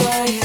Why?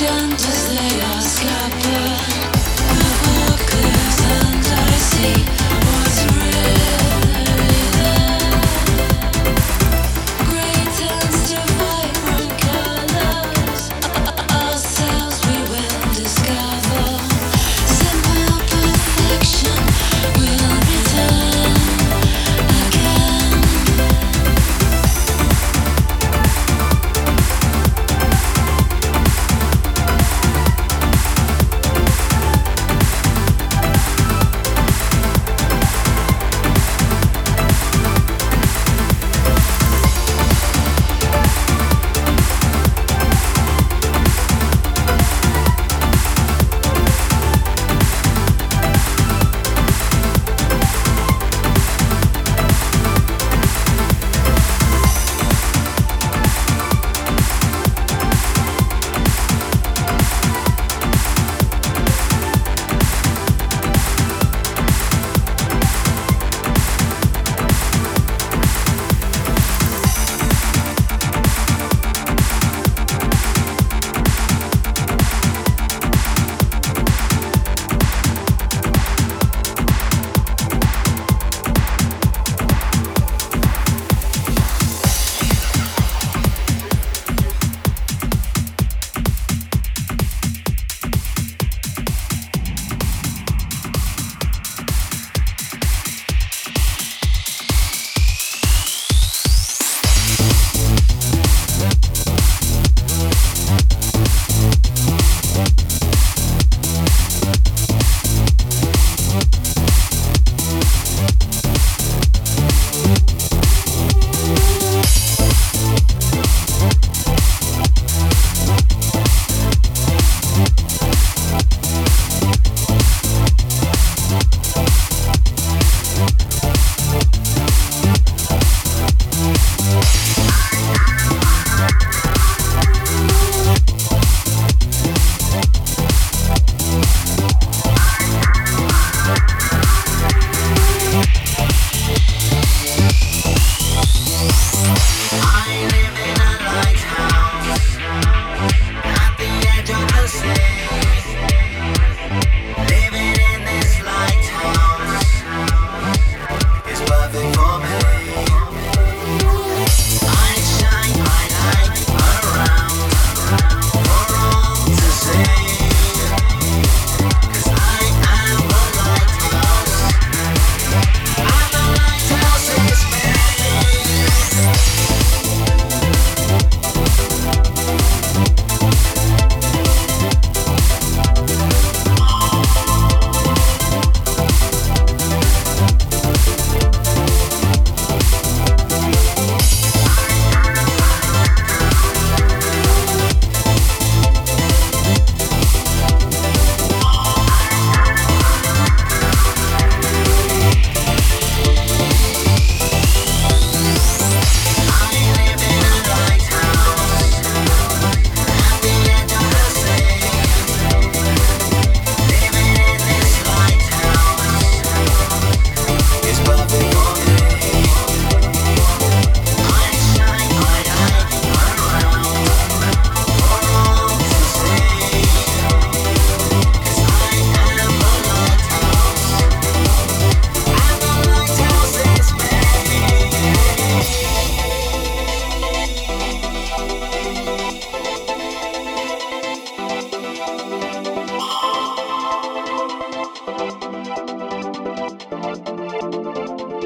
Vision desire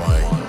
Why?